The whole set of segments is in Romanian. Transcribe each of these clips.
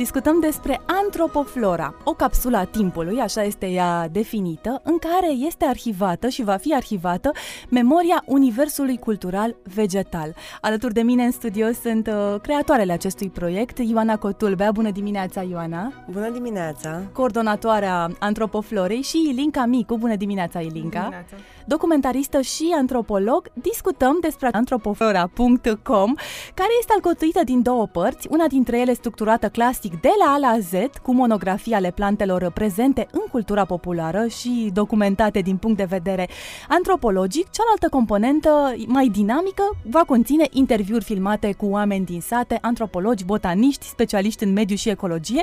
Discutăm despre Antropoflora, o capsulă a timpului, așa este ea definită, în care este arhivată și va fi arhivată memoria Universului Cultural Vegetal. Alături de mine în studio sunt uh, creatoarele acestui proiect, Ioana Cotulbea. Bună dimineața, Ioana! Bună dimineața! Coordonatoarea Antropoflorei și Ilinca Micu. Bună dimineața, Ilinca! Bună dimineața! documentaristă și antropolog, discutăm despre antropoflora.com, care este alcătuită din două părți, una dintre ele structurată clasic de la A la Z, cu monografii ale plantelor prezente în cultura populară și documentate din punct de vedere antropologic. Cealaltă componentă, mai dinamică, va conține interviuri filmate cu oameni din sate, antropologi, botaniști, specialiști în mediu și ecologie.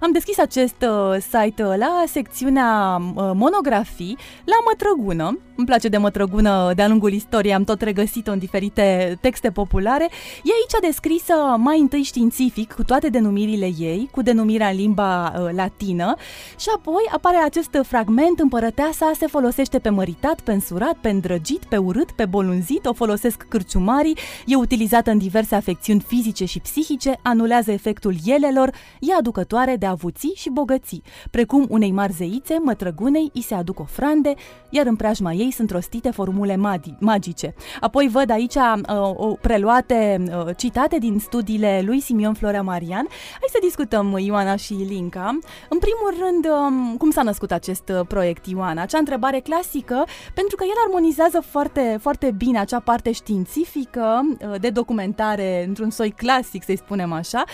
Am deschis acest uh, site la secțiunea uh, monografii la Mătrăgună, îmi place de mătrăgună de-a lungul istoriei, am tot regăsit-o în diferite texte populare. E aici descrisă mai întâi științific, cu toate denumirile ei, cu denumirea în limba uh, latină, și apoi apare acest fragment, împărăteasa se folosește pe măritat, pe însurat, pe îndrăgit, pe urât, pe bolunzit, o folosesc cârciumarii, e utilizată în diverse afecțiuni fizice și psihice, anulează efectul elelor, e aducătoare de avuții și bogății. Precum unei mari zeițe, mătrăgunei, îi se aduc ofrande, iar în preajma ei sunt rostite formule magi- magice. Apoi văd aici uh, o preluate uh, citate din studiile lui Simion Florea Marian. Hai să discutăm, Ioana și Linca. În primul rând, um, cum s-a născut acest uh, proiect, Ioana? Acea întrebare clasică, pentru că el armonizează foarte, foarte bine acea parte științifică uh, de documentare, într-un soi clasic, să-i spunem așa,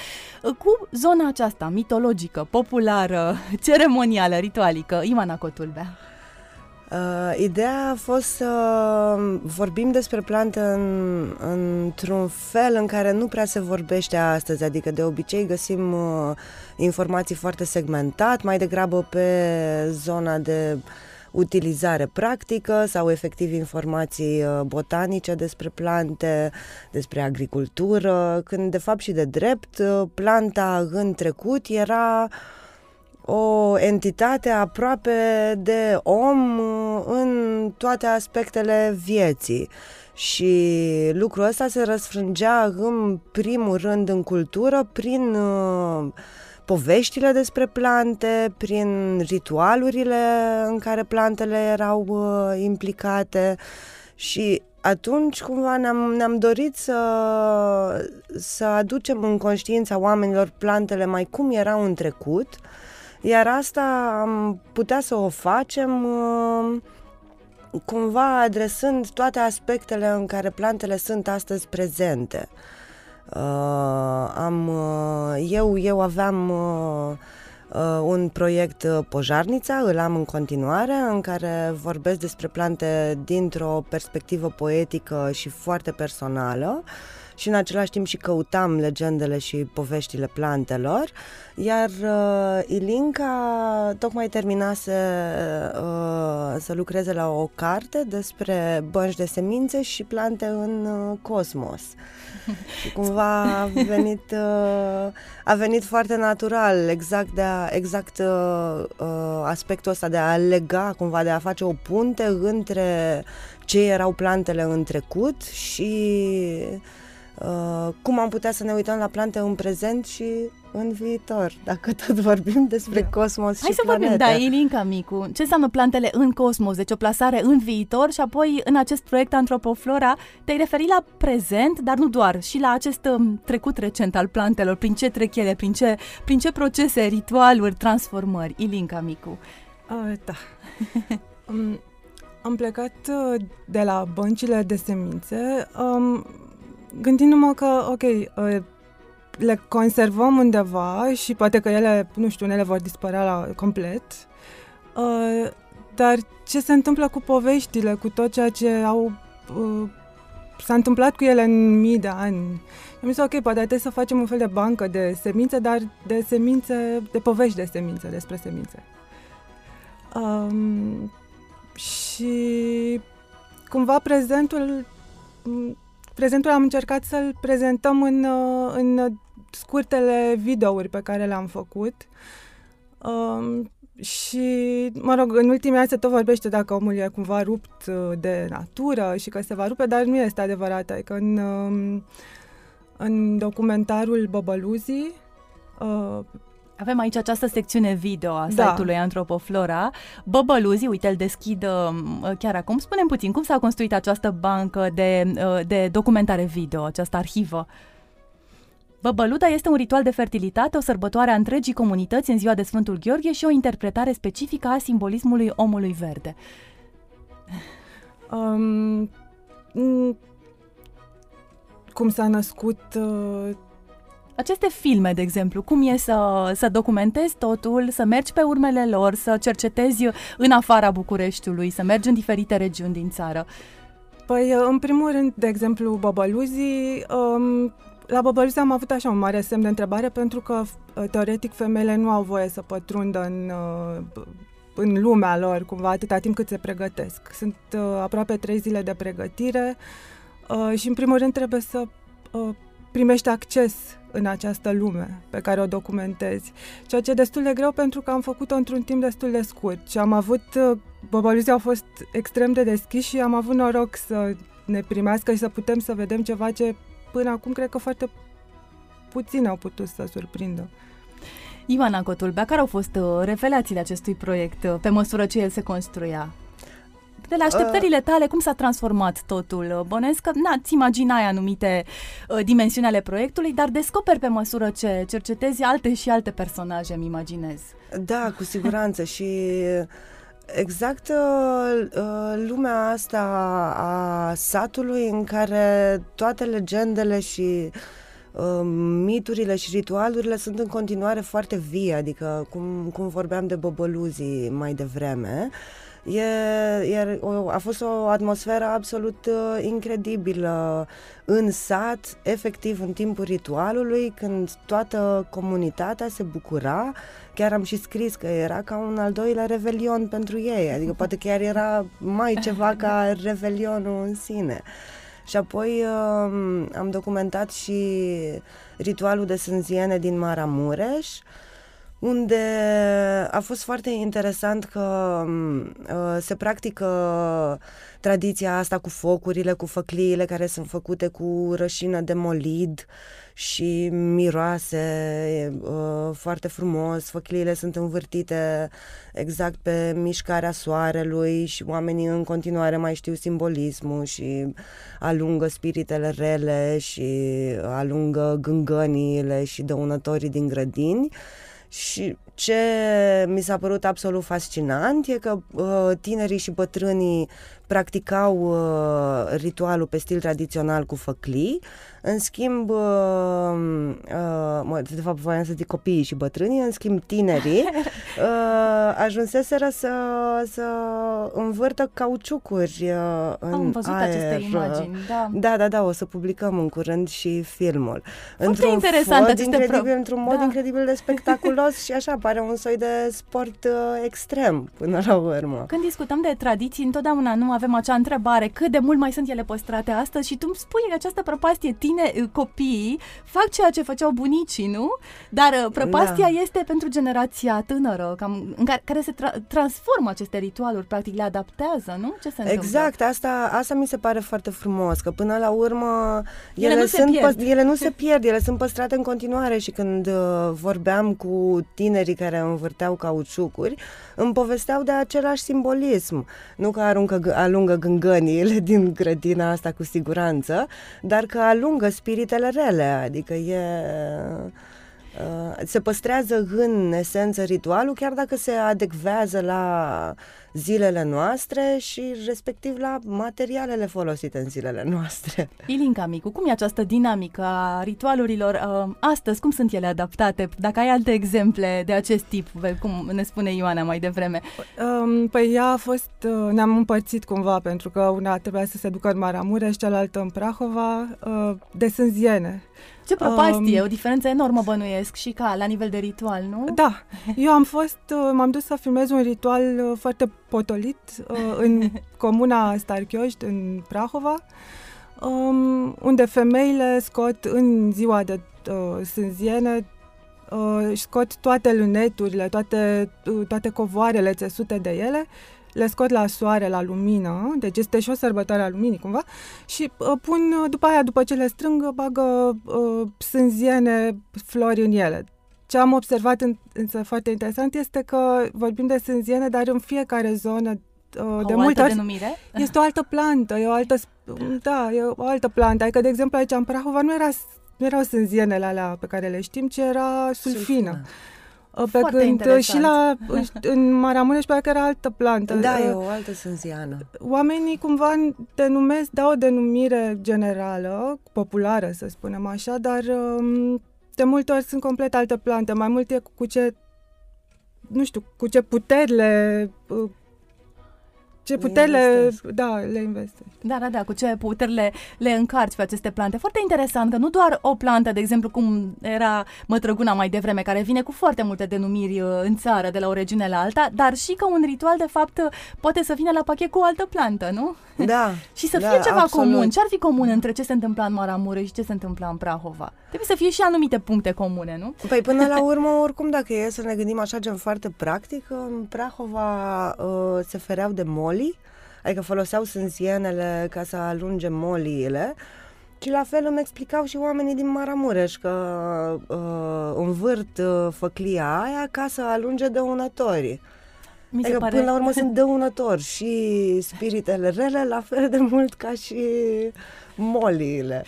uh, cu zona aceasta mitologică, populară, ceremonială, ritualică. Ioana Cotulbea. Uh, ideea a fost să vorbim despre plante în, într-un fel în care nu prea se vorbește astăzi, adică de obicei găsim uh, informații foarte segmentat, mai degrabă pe zona de utilizare practică sau efectiv informații uh, botanice despre plante, despre agricultură, când de fapt și de drept uh, planta în trecut era uh, o entitate aproape de om uh, în toate aspectele vieții. Și lucrul ăsta se răsfrângea în primul rând în cultură prin uh, poveștile despre plante, prin ritualurile în care plantele erau uh, implicate și atunci cumva ne-am, ne-am dorit să, să aducem în conștiința oamenilor plantele mai cum erau în trecut, uh, iar asta am putea să o facem uh, cumva adresând toate aspectele în care plantele sunt astăzi prezente. Uh, am, uh, eu, eu aveam un proiect Pojarnița, îl am în continuare, în care vorbesc despre plante dintr-o perspectivă poetică și foarte personală și în același timp și căutam legendele și poveștile plantelor, iar uh, Ilinca tocmai terminase uh, să lucreze la o carte despre bănci de semințe și plante în uh, cosmos. și cumva a venit, uh, a venit foarte natural, exact, de a, exact uh, uh, aspectul ăsta de a lega, cumva de a face o punte între ce erau plantele în trecut și Uh, cum am putea să ne uităm la plante în prezent și în viitor, dacă tot vorbim despre da. cosmos Hai și să planete. vorbim, da, Ilinca Micu. Ce înseamnă plantele în cosmos? Deci o plasare în viitor și apoi în acest proiect Antropoflora te-ai referit la prezent, dar nu doar, și la acest um, trecut recent al plantelor, prin ce trec ele, prin ce, prin ce procese, ritualuri, transformări. Ilinca Micu. Uh, da. um, am plecat uh, de la băncile de semințe um, gândindu-mă că, ok, uh, le conservăm undeva și poate că ele, nu știu, unele vor dispărea la complet, uh, dar ce se întâmplă cu poveștile, cu tot ceea ce au uh, s-a întâmplat cu ele în mii de ani. Am zis, ok, poate trebuie să facem un fel de bancă de semințe, dar de semințe, de povești de semințe, despre semințe. Um, și cumva prezentul Prezentul am încercat să-l prezentăm în, uh, în scurtele videouri pe care le-am făcut. Um, și, mă rog, în ultimii ani se tot vorbește dacă omul e cumva rupt uh, de natură și că se va rupe, dar nu este adevărat. Adică în, um, în documentarul Băbăluzii, uh, avem aici această secțiune video a Da. site-ului Antropoflora. Băbăluzi, uite, îl deschid uh, chiar acum. Spunem puțin, cum s-a construit această bancă de, uh, de documentare video, această arhivă? Băbăluda este un ritual de fertilitate, o sărbătoare a întregii comunități în ziua de Sfântul Gheorghe și o interpretare specifică a simbolismului omului verde. um, m, cum s-a născut uh, Aceste filme, de exemplu, cum e să, să documentezi totul, să mergi pe urmele lor, să cercetezi în afara Bucureștiului, să mergi în diferite regiuni din țară? Păi, în primul rând, de exemplu, Băbăluzii, um, la Băbăluzii am avut așa un mare semn de întrebare pentru că, uh, teoretic, femeile nu au voie să pătrundă în, uh, în lumea lor, cumva, atâta timp cât se pregătesc. Sunt uh, aproape trei zile de pregătire uh, și, în primul rând, trebuie să uh, primești acces în această lume pe care o documentezi. Ceea ce e destul de greu pentru că am făcut-o într-un timp destul de scurt și am avut, uh, băbăluzii au fost extrem de deschiși și am avut noroc să ne primească și să putem să vedem ceva ce până acum cred că foarte puțin au putut să surprindă. Ioana Cotulbea, care au fost uh, revelațiile acestui proiect uh, pe măsură ce el se construia? De la așteptările tale, cum s-a transformat totul? Uh, Bănesc că n-ți imaginai anumite uh, dimensiuni ale proiectului, dar descoperi pe măsură ce cercetezi alte și alte personaje, îmi imaginez. Da, cu siguranță și exact uh, uh, lumea asta a satului în care toate legendele și uh, miturile și ritualurile sunt în continuare foarte vii, adică cum, cum vorbeam de bobăluzii mai devreme. E, e, o, a fost o atmosferă absolut uh, incredibilă în sat, efectiv în timpul ritualului, când toată comunitatea se bucura. Chiar am și scris că era ca un al doilea revelion pentru ei, adică poate chiar era mai ceva ca revelionul în sine. Și apoi uh, am documentat și ritualul de sânziene din Maramureș, unde a fost foarte interesant că uh, se practică tradiția asta cu focurile, cu făcliile care sunt făcute cu rășină de molid și miroase uh, foarte frumos. Făcliile sunt învârtite exact pe mișcarea soarelui și oamenii în continuare mai știu simbolismul și alungă spiritele rele și alungă gângăniile și dăunătorii din grădini. Și ce mi s-a părut absolut fascinant e că uh, tinerii și bătrânii practicau uh, ritualul pe stil tradițional cu făclii, în schimb, uh, uh, mă, de fapt voiam să zic copiii și bătrânii, în schimb tinerii uh, ajunseseră să, să învârtă cauciucuri uh, în Am văzut aer. aceste imagini, da. Da, da, da, o să publicăm în curând și filmul. Foarte interesant mod aceste incredibil, pro- într-un mod da. incredibil de spectaculos și așa, pare un soi de sport uh, extrem până la urmă. Când discutăm de tradiții, întotdeauna nu avem acea întrebare cât de mult mai sunt ele păstrate astăzi și tu îmi spui că această prăpastie, tine, copiii, fac ceea ce făceau bunicii, nu? Dar uh, prăpastia Da. este pentru generația tânără, cam, în care, care se tra- transformă aceste ritualuri, practic le adaptează, nu? Ce se întâmplă? Exact, asta, asta mi se pare foarte frumos, că până la urmă Ele nu se sunt pierd. ele nu se pierd, ele sunt păstrate în continuare și când uh, vorbeam cu tinerii care învârteau cauciucuri, îmi povesteau de același simbolism. Nu că aruncă, g- alungă gângăniile din grădina asta cu siguranță, dar că alungă spiritele rele, adică e... Uh, se păstrează în esență ritualul, chiar dacă se adecvează la zilele noastre și respectiv la materialele folosite în zilele noastre. Ilinca Micu, cum e această dinamică a ritualurilor uh, astăzi? Cum sunt ele adaptate? Dacă ai alte exemple de acest tip, ve- cum ne spune Ioana mai devreme. Um, păi ea a fost, uh, ne-am împărțit cumva, pentru că una trebuia să se ducă în Maramureș, cealaltă în Prahova, uh, de sânziene. Ce prăpastie, Um, o diferență enormă bănuiesc și ca la nivel de ritual, nu? Da, eu am fost, uh, m-am dus să filmez un ritual uh, foarte potolit uh, în comuna Starchioști, în Prahova, um, unde femeile scot în ziua de uh, sânziene uh, își scot toate luneturile, toate, uh, toate covoarele țesute de ele, le scot la soare, la lumină, deci este și o sărbătoare a luminii cumva, și uh, pun, uh, după aia, după ce le strâng, bagă uh, sânziene, flori în ele. Ce am observat în, însă foarte interesant este că vorbim de sânziene, dar în fiecare zonă uh, de o multe altă ori denumire? este o altă plantă, e o altă, sp- da, e o altă plantă. Adică, de exemplu, aici în Prahova nu, era, nu erau sânzienele alea pe care le știm, ci era sulfină. Sulfină. Uh, Pe Foarte când uh, interesant. și la, în Maramureș pare că era altă plantă. Da, Uh, e o altă sânziană. Oamenii cumva denumesc, dau o denumire generală, populară să spunem așa, dar um, de multe ori sunt complet alte plante. Mai mult e cu ce, nu știu, cu ce puteri le... uh, Ce Le puteri le, investesc. da, le investești. Da, da, da, cu ce puteri le, le încarci pe aceste plante. Foarte interesant că nu doar o plantă, de exemplu, cum era mătrăguna mai devreme, care vine cu foarte multe denumiri uh, în țară, de la o regiune la alta, dar și că un ritual, de fapt, uh, poate să vină la pachet cu o altă plantă, nu? Da. Și să da, fie ceva absolut. comun. Ce ar fi comun între ce se întâmpla în Maramureș și ce se întâmpla în Prahova? Trebuie să fie și anumite puncte comune, nu? Păi până la urmă, oricum, dacă e să ne gândim așa, gen foarte practic, în Prahova uh, se fereau de moli, adică foloseau sânzienele ca să alunge moliile, și la fel îmi explicau și oamenii din Maramureș că uh, învârt uh, făclia aia ca să alunge dăunătorii. Mi se Adică pare... până la urmă sunt dăunători și spiritele rele la fel de mult ca și moliile.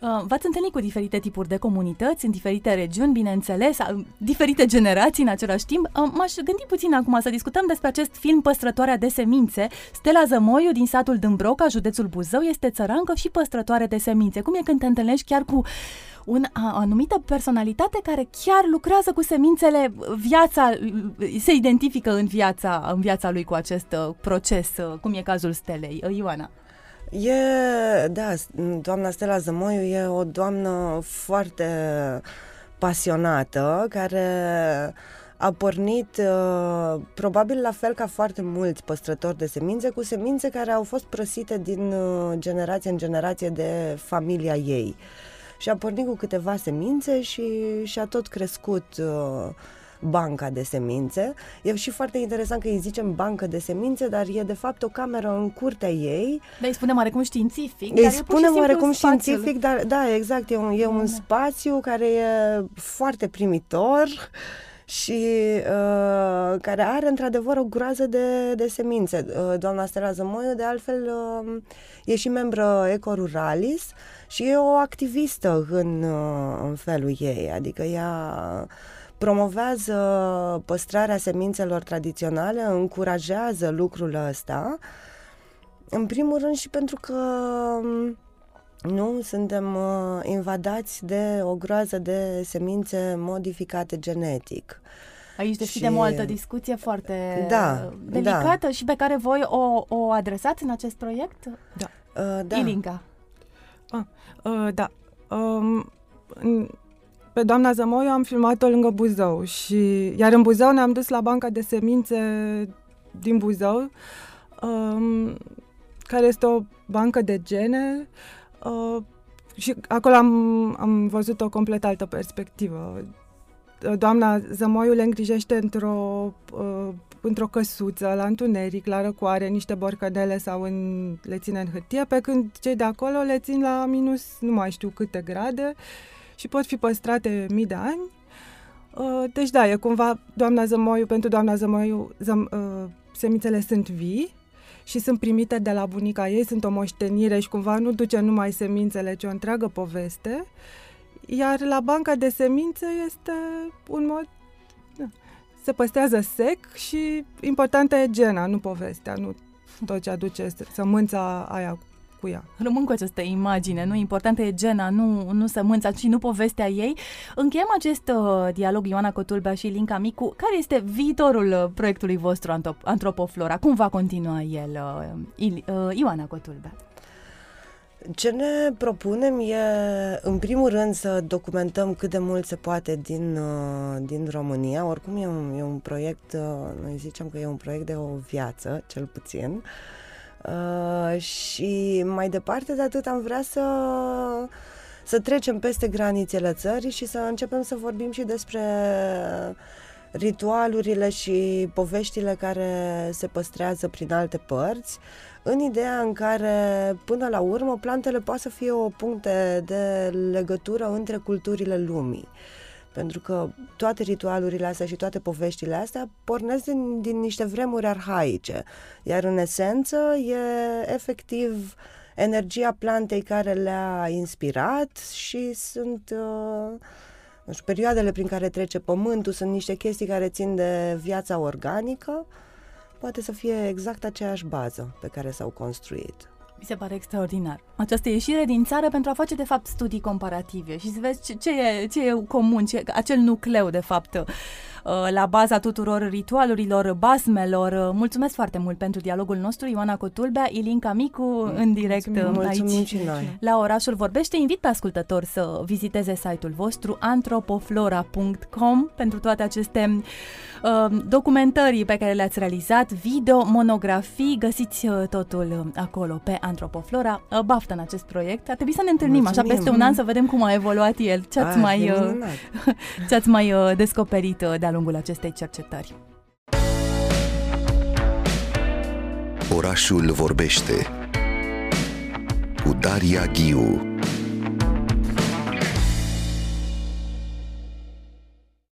Uh, V-ați întâlnit cu diferite tipuri de comunități, în diferite regiuni, bineînțeles, uh, diferite generații în același timp. Uh, M-aș gândi puțin acum să discutăm despre acest film Păstrătoarea de semințe. Stella Zămoiu din satul Dâmbroca, județul Buzău, este țărancă și păstrătoare de semințe. Cum e când te întâlnești chiar cu un, a, o anumită personalitate care chiar lucrează cu semințele, viața, se identifică în viața, în viața lui cu acest uh, proces, uh, cum e cazul Stelei. Uh, Ioana. E, da, doamna Stella Zămoiu e o doamnă foarte pasionată, care a pornit uh, probabil la fel ca foarte mulți păstrători de semințe, cu semințe care au fost prosite din uh, generație în generație de familia ei. Și a pornit cu câteva semințe și și-a tot crescut uh, banca de semințe. E și foarte interesant că îi zicem bancă de semințe, dar e de fapt o cameră în curtea ei Da, îi spunem oarecum științific. îi dar e pur și spunem simplu oarecum spațiul. științific, dar da, exact, e un, e un Da. spațiu care e foarte primitor și uh, care are într-adevăr o groază de, de semințe. Uh, doamna Stella Zămoiu, de altfel, uh, e și membră Ecoruralis și e o activistă în, uh, în felul ei, adică ea promovează păstrarea semințelor tradiționale, încurajează lucrul ăsta, în primul rând și pentru că um, nu suntem uh, invadați de o groază de semințe modificate genetic. Aici deschidem Și- o altă discuție foarte Da, delicată și pe care voi o, o adresați în acest proiect? Uh, da. Ilinca. Uh, da. Um, în- pe doamna Zămoiu am filmat-o lângă Buzău și iar în Buzău ne-am dus la banca de semințe din Buzău, um, care este o bancă de gene uh, și acolo am, am văzut o complet altă perspectivă. Doamna Zămoiu le îngrijește într-o, uh, într-o căsuță, la întuneric, la răcoare, niște borcănele sau în, le ține în hârtie, pe când cei de acolo le țin la minus nu mai știu câte grade și pot fi păstrate mii de ani. Uh, deci da, e cumva doamna Zămoiu, pentru doamna Zămoiu zăm, uh, semințele sunt vii și sunt primite de la bunica ei, sunt o moștenire și cumva nu duce numai semințele, ci o întreagă poveste. Iar la banca de semințe este un mod... Da, se păstrează sec și importantă e gena, nu povestea, nu tot ce aduce sămânța aia cu ea. Rămân cu această imagine, nu? Importantă e gena, nu, nu sămânța, ci nu povestea ei. Încheiem acest uh, dialog, Ioana Cotulbea și Linca Micu. Care este viitorul uh, proiectului vostru Antop- Antropoflora? Cum va continua el, uh, Il- uh, Ioana Cotulbea? Ce ne propunem e, în primul rând, să documentăm cât de mult se poate din, uh, din România. Oricum e un, e un proiect, uh, noi zicem că e un proiect de o viață, cel puțin. Uh, și mai departe de atât am vrea să să trecem peste granițele țării și să începem să vorbim și despre ritualurile și poveștile care se păstrează prin alte părți, în ideea în care, până la urmă, plantele poate să fie o puncte de legătură între culturile lumii. Pentru că toate ritualurile astea și toate poveștile astea pornesc din, din niște vremuri arhaice, iar în esență e efectiv energia plantei care le-a inspirat și sunt... Uh, nu știu, perioadele prin care trece pământul sunt niște chestii care țin de viața organică, poate să fie exact aceeași bază pe care s-au construit. Mi se pare extraordinar. Această ieșire din țară pentru a face, de fapt, studii comparative și să vezi ce, ce, e, ce e comun, ce, acel nucleu, de fapt, Uh, la baza tuturor ritualurilor, basmelor. Uh, mulțumesc foarte mult pentru dialogul nostru, Ioana Cotulbea, Ilinca Micu, în direct Mulțumim, uh, aici mulțumim și noi. la Orașul Vorbește. Invit pe ascultători să viziteze site-ul vostru antropoflora.com pentru toate aceste uh, documentării pe care le-ați realizat, video, monografii, găsiți uh, totul acolo pe Antropoflora. Uh, baftă în acest proiect. Ar trebui să ne întâlnim Mulțumim. așa peste un an să vedem cum a evoluat el. Ce ați Ah, mai, e uh, minunat. ce ați mai uh, descoperit uh, de-a lungul acestei cercetări? Orașul vorbește cu Daria Ghiu